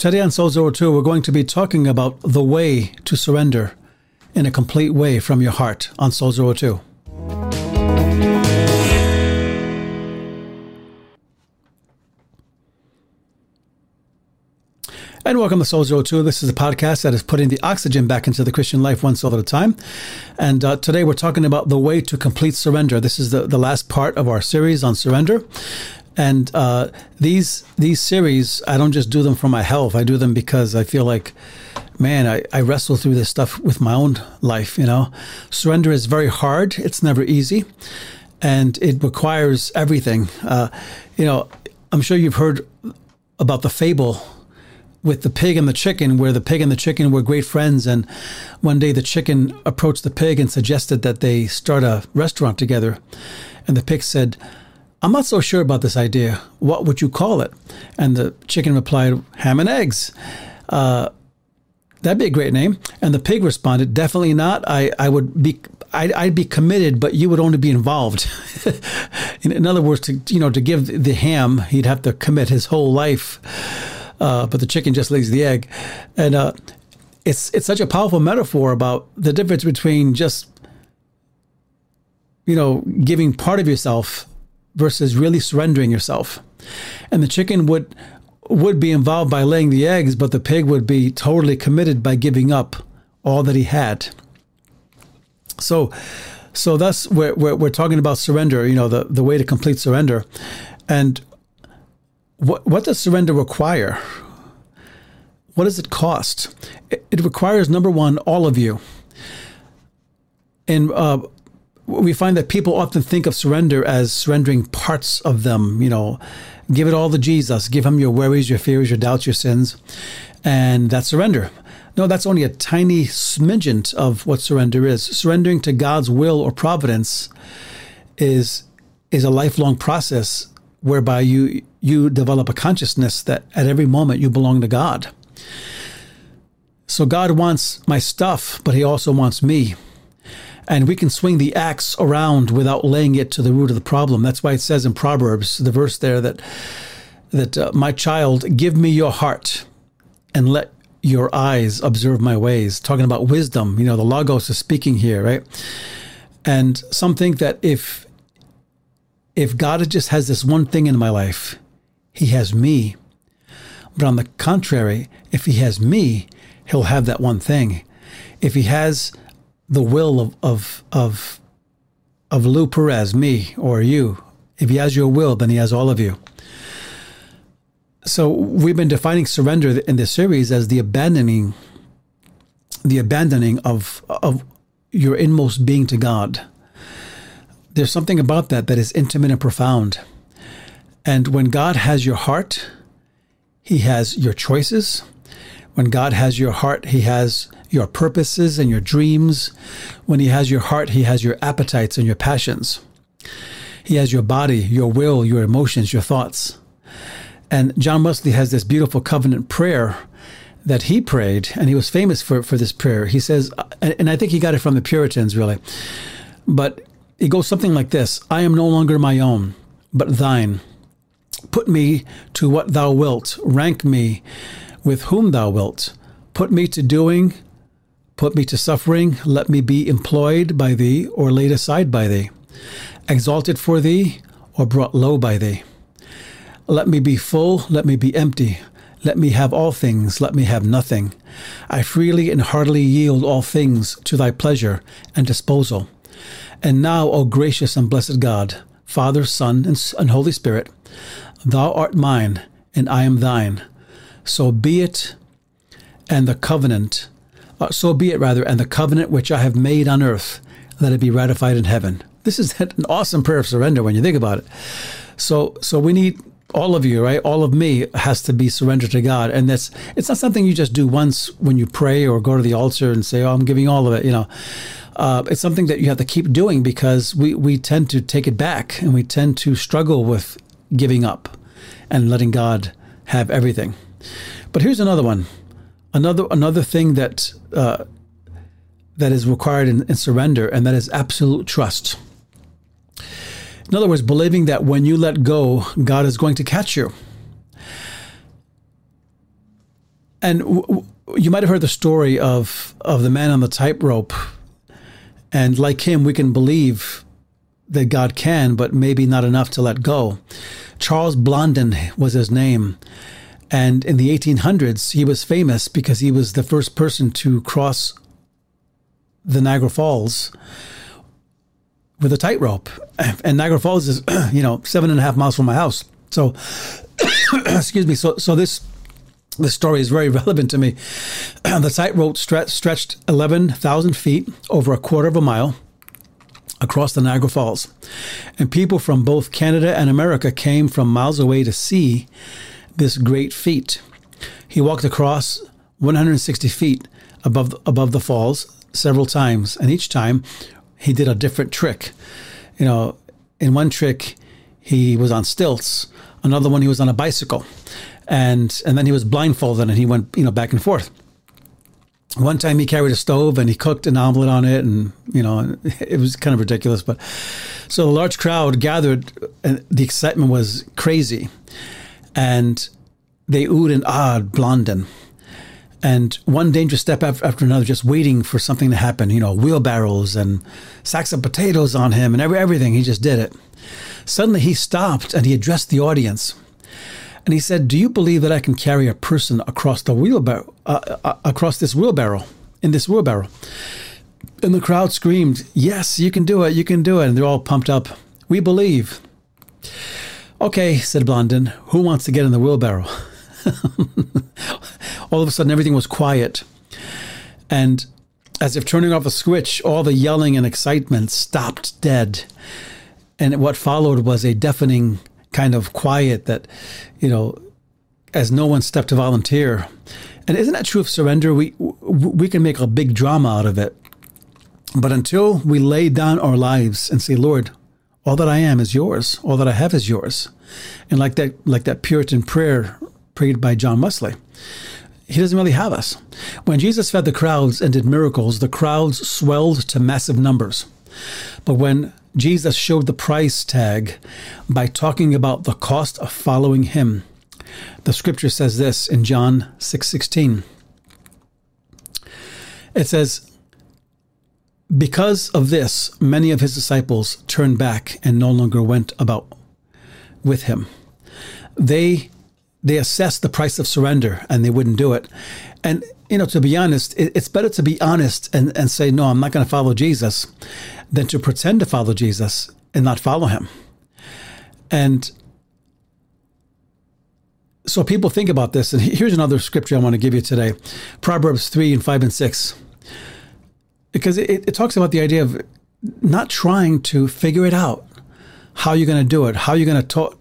Today on Soul Zero 2, we're going to be talking about the way to surrender in a complete way from your heart on Soul Zero 2. And welcome to Soul Zero 2. This is a podcast that is putting the oxygen back into the Christian life one soul at a time. And uh, today we're talking about the way to complete surrender. This is the, the last part of our series on surrender. And uh, these these series, I don't just do them for my health. I do them because I feel like, man, I, I wrestle through this stuff with my own life. You know, surrender is very hard. It's never easy, and it requires everything. Uh, you know, I'm sure you've heard about the fable with the pig and the chicken, where the pig and the chicken were great friends. And one day the chicken approached the pig and suggested that they start a restaurant together. And the pig said, I'm not so sure about this idea. What would you call it? And the chicken replied, Ham and eggs. Uh, that'd be a great name. And the pig responded, Definitely not. I, I would be. I'd, I'd be committed, but you would only be involved. in, in, other words, to you know, to give the ham, he'd have to commit his whole life. Uh, but the chicken just lays the egg, and uh, it's it's such a powerful metaphor about the difference between just you know giving part of yourself versus really surrendering yourself. And the chicken would would be involved by laying the eggs, but the pig would be totally committed by giving up all that he had. So, so that's where we're, we're talking about surrender. You know, the the way to complete surrender, and what what does surrender require? What does it cost? It, it requires number one, all of you. And uh, we find that people often think of surrender as surrendering parts of them. You know, give it all to Jesus. Give him your worries, your fears, your doubts, your sins, and that's surrender. No, that's only a tiny smidgen of what surrender is. Surrendering to God's will or providence is is a lifelong process whereby you you develop a consciousness that at every moment you belong to God. So God wants my stuff, but he also wants me and we can swing the axe around without laying it to the root of the problem. That's why it says in Proverbs, the verse there that that uh, my child, give me your heart and let your eyes observe my ways. Talking about wisdom, you know, the logos is speaking here, right? And some think that if if God just has this one thing in my life, He has me. But on the contrary, if He has me, He'll have that one thing. If He has the will of of of of Lou Perez, me or you. If he has your will, then he has all of you. So we've been defining surrender in this series as the abandoning, the abandoning of of your inmost being to God. There's something about that that is intimate and profound. And when God has your heart, He has your choices. When God has your heart, He has your purposes and your dreams. When He has your heart, He has your appetites and your passions. He has your body, your will, your emotions, your thoughts. And John Wesley has this beautiful covenant prayer that he prayed, and he was famous for, for this prayer. He says, and I think he got it from the Puritans, really, but it goes something like this I am no longer my own, but thine. Put me to what thou wilt, rank me with whom thou wilt. Put me to doing Put me to suffering, let me be employed by thee or laid aside by thee, exalted for thee or brought low by thee. Let me be full, let me be empty. Let me have all things, let me have nothing. I freely and heartily yield all things to thy pleasure and disposal. And now, O gracious and blessed God, Father, Son, and Holy Spirit, thou art mine, and I am thine. So be it, and the covenant uh, so be it, rather, and the covenant which I have made on earth, let it be ratified in heaven. This is an awesome prayer of surrender when you think about it. So, so we need all of you, right? All of me has to be surrendered to God, and that's it's not something you just do once when you pray or go to the altar and say, "Oh, I'm giving all of it," you know. Uh, it's something that you have to keep doing because we we tend to take it back and we tend to struggle with giving up and letting God have everything. But here's another one another another thing that uh, that is required in, in surrender, and that is absolute trust. In other words, believing that when you let go, God is going to catch you. and w- w- you might have heard the story of of the man on the tightrope, and like him, we can believe that God can, but maybe not enough to let go. Charles Blondin was his name. And in the 1800s, he was famous because he was the first person to cross the Niagara Falls with a tightrope. And Niagara Falls is, you know, seven and a half miles from my house. So, excuse me. So, so this this story is very relevant to me. the tightrope stre- stretched 11,000 feet over a quarter of a mile across the Niagara Falls. And people from both Canada and America came from miles away to see this great feat. He walked across 160 feet above above the falls several times, and each time he did a different trick. You know, in one trick he was on stilts, another one he was on a bicycle, and and then he was blindfolded and he went you know back and forth. One time he carried a stove and he cooked an omelet on it, and you know it was kind of ridiculous. But so a large crowd gathered, and the excitement was crazy, and they oohed and ahed Blondin. And one dangerous step after another, just waiting for something to happen. You know, wheelbarrows and sacks of potatoes on him, and every, everything. He just did it. Suddenly, he stopped and he addressed the audience. And he said, "Do you believe that I can carry a person across the wheelbarrow, uh, uh, across this wheelbarrow, in this wheelbarrow?" And the crowd screamed, "Yes, you can do it! You can do it!" And they're all pumped up. We believe. Okay, said Blondin. Who wants to get in the wheelbarrow? all of a sudden, everything was quiet, and as if turning off a switch, all the yelling and excitement stopped dead. And what followed was a deafening kind of quiet that, you know, as no one stepped to volunteer. And isn't that true of surrender? We we can make a big drama out of it. But until we lay down our lives and say, Lord, all that I am is yours. All that I have is yours. And like that like that Puritan prayer prayed by John Wesley, he doesn't really have us. When Jesus fed the crowds and did miracles, the crowds swelled to massive numbers. But when Jesus showed the price tag by talking about the cost of following him. The scripture says this in John 6:16. 6, it says, "Because of this, many of his disciples turned back and no longer went about with him. They they assessed the price of surrender and they wouldn't do it. And you know, to be honest, it's better to be honest and, and say, no, I'm not going to follow Jesus than to pretend to follow Jesus and not follow him. And so people think about this. And here's another scripture I want to give you today Proverbs 3 and 5 and 6. Because it, it talks about the idea of not trying to figure it out, how you're going to do it, how you're going to talk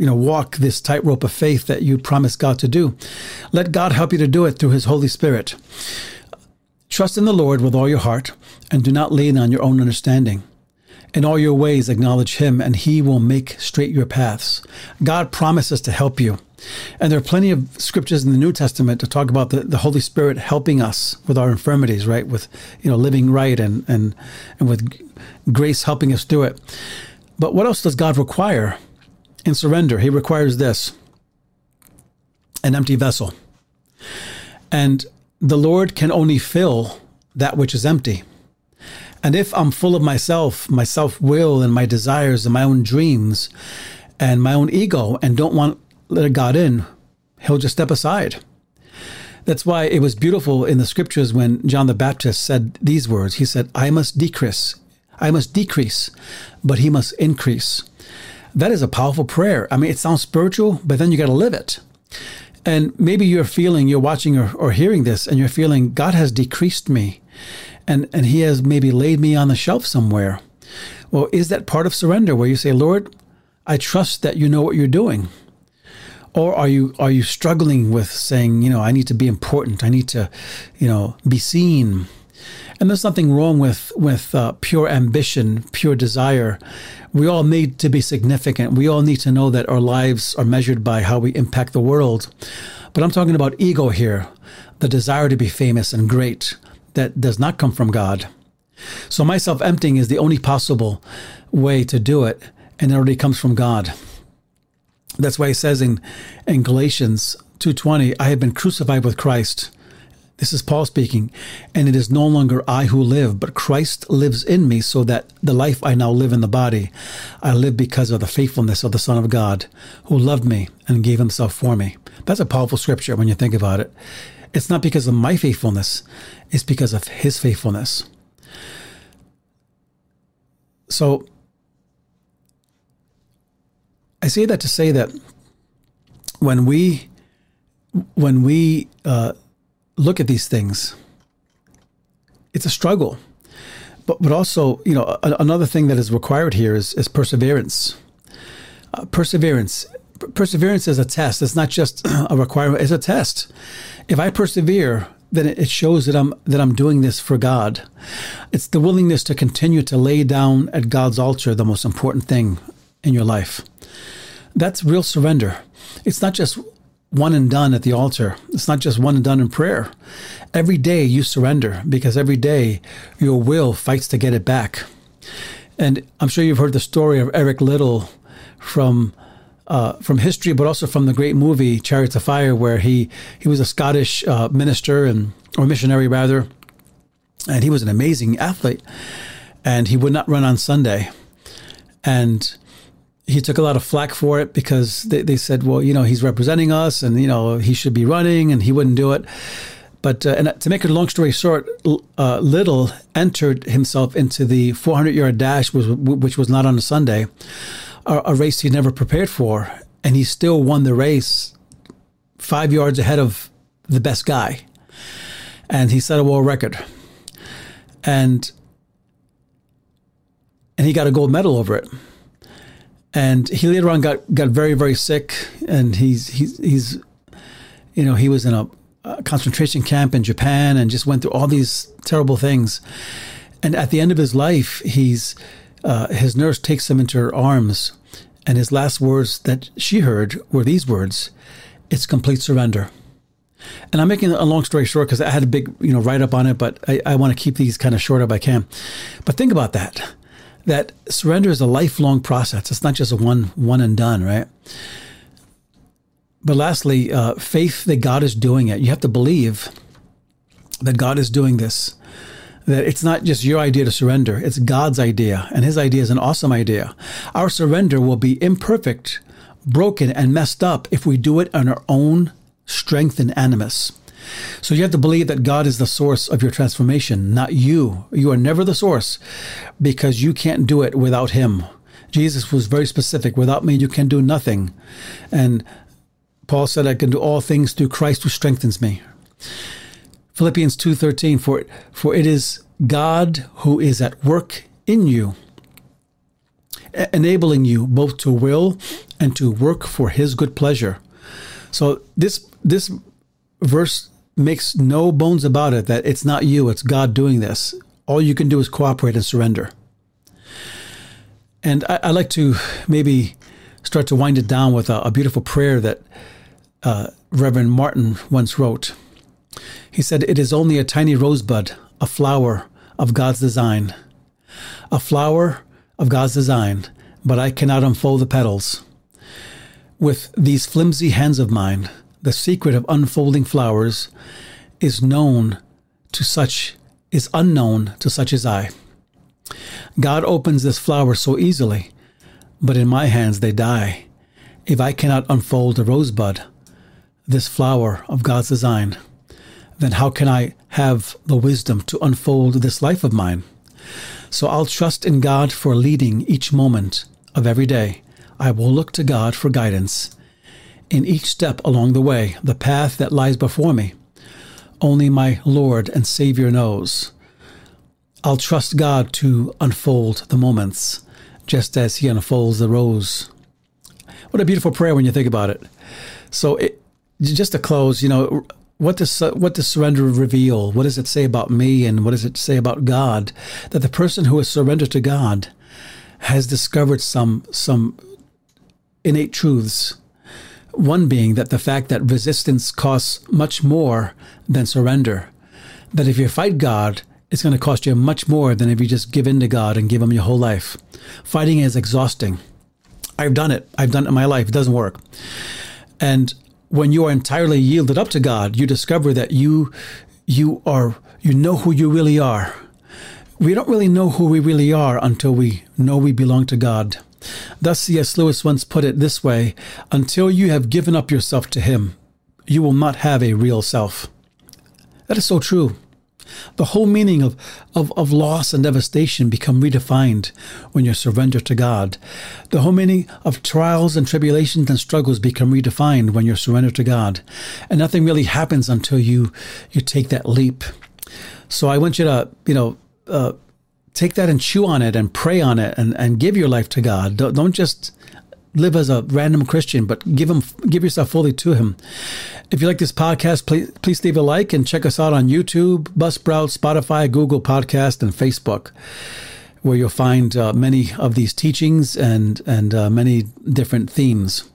you know, walk this tightrope of faith that you promised God to do. Let God help you to do it through His Holy Spirit. Trust in the Lord with all your heart and do not lean on your own understanding. In all your ways, acknowledge Him, and He will make straight your paths. God promises to help you. And there are plenty of scriptures in the New Testament to talk about the, the Holy Spirit helping us with our infirmities, right? With, you know, living right and, and, and with grace helping us do it. But what else does God require? in surrender, he requires this an empty vessel. And the Lord can only fill that which is empty. And if I'm full of myself, my self will, and my desires, and my own dreams, and my own ego, and don't want let God in, He'll just step aside. That's why it was beautiful in the scriptures when John the Baptist said these words. He said, I must decrease, I must decrease, but He must increase. That is a powerful prayer. I mean, it sounds spiritual, but then you got to live it. And maybe you're feeling, you're watching or, or hearing this, and you're feeling, God has decreased me, and, and He has maybe laid me on the shelf somewhere. Well, is that part of surrender where you say, Lord, I trust that you know what you're doing? Or are you are you struggling with saying, you know, I need to be important, I need to, you know, be seen? And there's nothing wrong with with uh, pure ambition, pure desire. We all need to be significant. We all need to know that our lives are measured by how we impact the world. But I'm talking about ego here, the desire to be famous and great that does not come from God. So my self emptying is the only possible way to do it, and it already comes from God. That's why he says in, in Galatians 2:20, I have been crucified with Christ. This is Paul speaking, and it is no longer I who live, but Christ lives in me, so that the life I now live in the body, I live because of the faithfulness of the Son of God, who loved me and gave himself for me. That's a powerful scripture when you think about it. It's not because of my faithfulness, it's because of his faithfulness. So I say that to say that when we when we uh, look at these things, it's a struggle. But but also, you know, a, another thing that is required here is is perseverance. Uh, perseverance. Perseverance is a test. It's not just a requirement. It's a test. If I persevere, then it shows that I'm that I'm doing this for God. It's the willingness to continue to lay down at God's altar the most important thing in your life. That's real surrender. It's not just one and done at the altar. It's not just one and done in prayer. Every day you surrender because every day your will fights to get it back. And I'm sure you've heard the story of Eric Liddell from uh, from history, but also from the great movie Chariots of Fire, where he he was a Scottish uh, minister and or missionary rather, and he was an amazing athlete, and he would not run on Sunday, and he took a lot of flack for it because they, they said, well, you know, he's representing us, and you know he should be running, and he wouldn't do it. But uh, and to make a long story short, uh, Liddell entered himself into the 400 yard dash, which, which was not on a Sunday a, a race he never prepared for, and he still won the race five yards ahead of the best guy. And he set a world record. And and he got a gold medal over it. And he later on got, got very, very sick and he's he's he's you know, he was in a, a concentration camp in Japan and just went through all these terrible things. And at the end of his life, he's uh, his nurse takes him into her arms, and his last words that she heard were these words It's complete surrender. And I'm making a long story short because I had a big, you know, write up on it, but I, I want to keep these kind of short if I can. But think about that. That surrender is a lifelong process. It's not just a one one and done, right? But lastly, uh, faith that God is doing it. You have to believe that God is doing this that it's not just your idea to surrender, it's God's idea, and His idea is an awesome idea. Our surrender will be imperfect, broken, and messed up if we do it on our own strength and animus. So you have to believe that God is the source of your transformation, not you. You are never the source because you can't do it without Him. Jesus was very specific without me, you can do nothing. And Paul said, I can do all things through Christ who strengthens me. Philippians 2:13 for for it is God who is at work in you enabling you both to will and to work for his good pleasure. So this this verse makes no bones about it that it's not you, it's God doing this. All you can do is cooperate and surrender. And I, I like to maybe start to wind it down with a, a beautiful prayer that uh, Reverend Martin once wrote. He said, It is only a tiny rosebud, a flower of God's design. A flower of God's design, but I cannot unfold the petals. With these flimsy hands of mine, the secret of unfolding flowers is known to such, is unknown to such as I. God opens this flower so easily, but in my hands they die. If I cannot unfold a rosebud, this flower of God's design, then how can I have the wisdom to unfold this life of mine? So I'll trust in God for leading each moment of every day. I will look to God for guidance in each step along the way, the path that lies before me. Only my Lord and Savior knows. I'll trust God to unfold the moments just as He unfolds the rose. What a beautiful prayer when you think about it. So, it, just to close, you know, what does what does surrender reveal? What does it say about me, and what does it say about God? That the person who has surrendered to God has discovered some some innate truths. One being that the fact that resistance costs much more than surrender. That if you fight God, it's going to cost you much more than if you just give in to God and give Him your whole life. Fighting is exhausting. I've done it. I've done it in my life. It doesn't work. And when you are entirely yielded up to God, you discover that you you are you know who you really are. We don't really know who we really are until we know we belong to God. Thus, C.S. Lewis once put it this way Until you have given up yourself to Him, you will not have a real self. That is so true. The whole meaning of, of, of loss and devastation become redefined when you surrender to God. The whole meaning of trials and tribulations and struggles become redefined when you surrender to God. And nothing really happens until you you take that leap. So I want you to, you know, uh, take that and chew on it and pray on it and, and give your life to God. Don't, don't just live as a random Christian, but give him give yourself fully to him. If you like this podcast, please please leave a like and check us out on YouTube, Buzzsprout, Spotify, Google Podcast, and Facebook, where you'll find uh, many of these teachings and and uh, many different themes.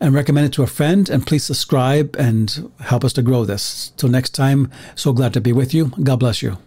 And recommend it to a friend. And please subscribe and help us to grow this. Till next time, so glad to be with you. God bless you.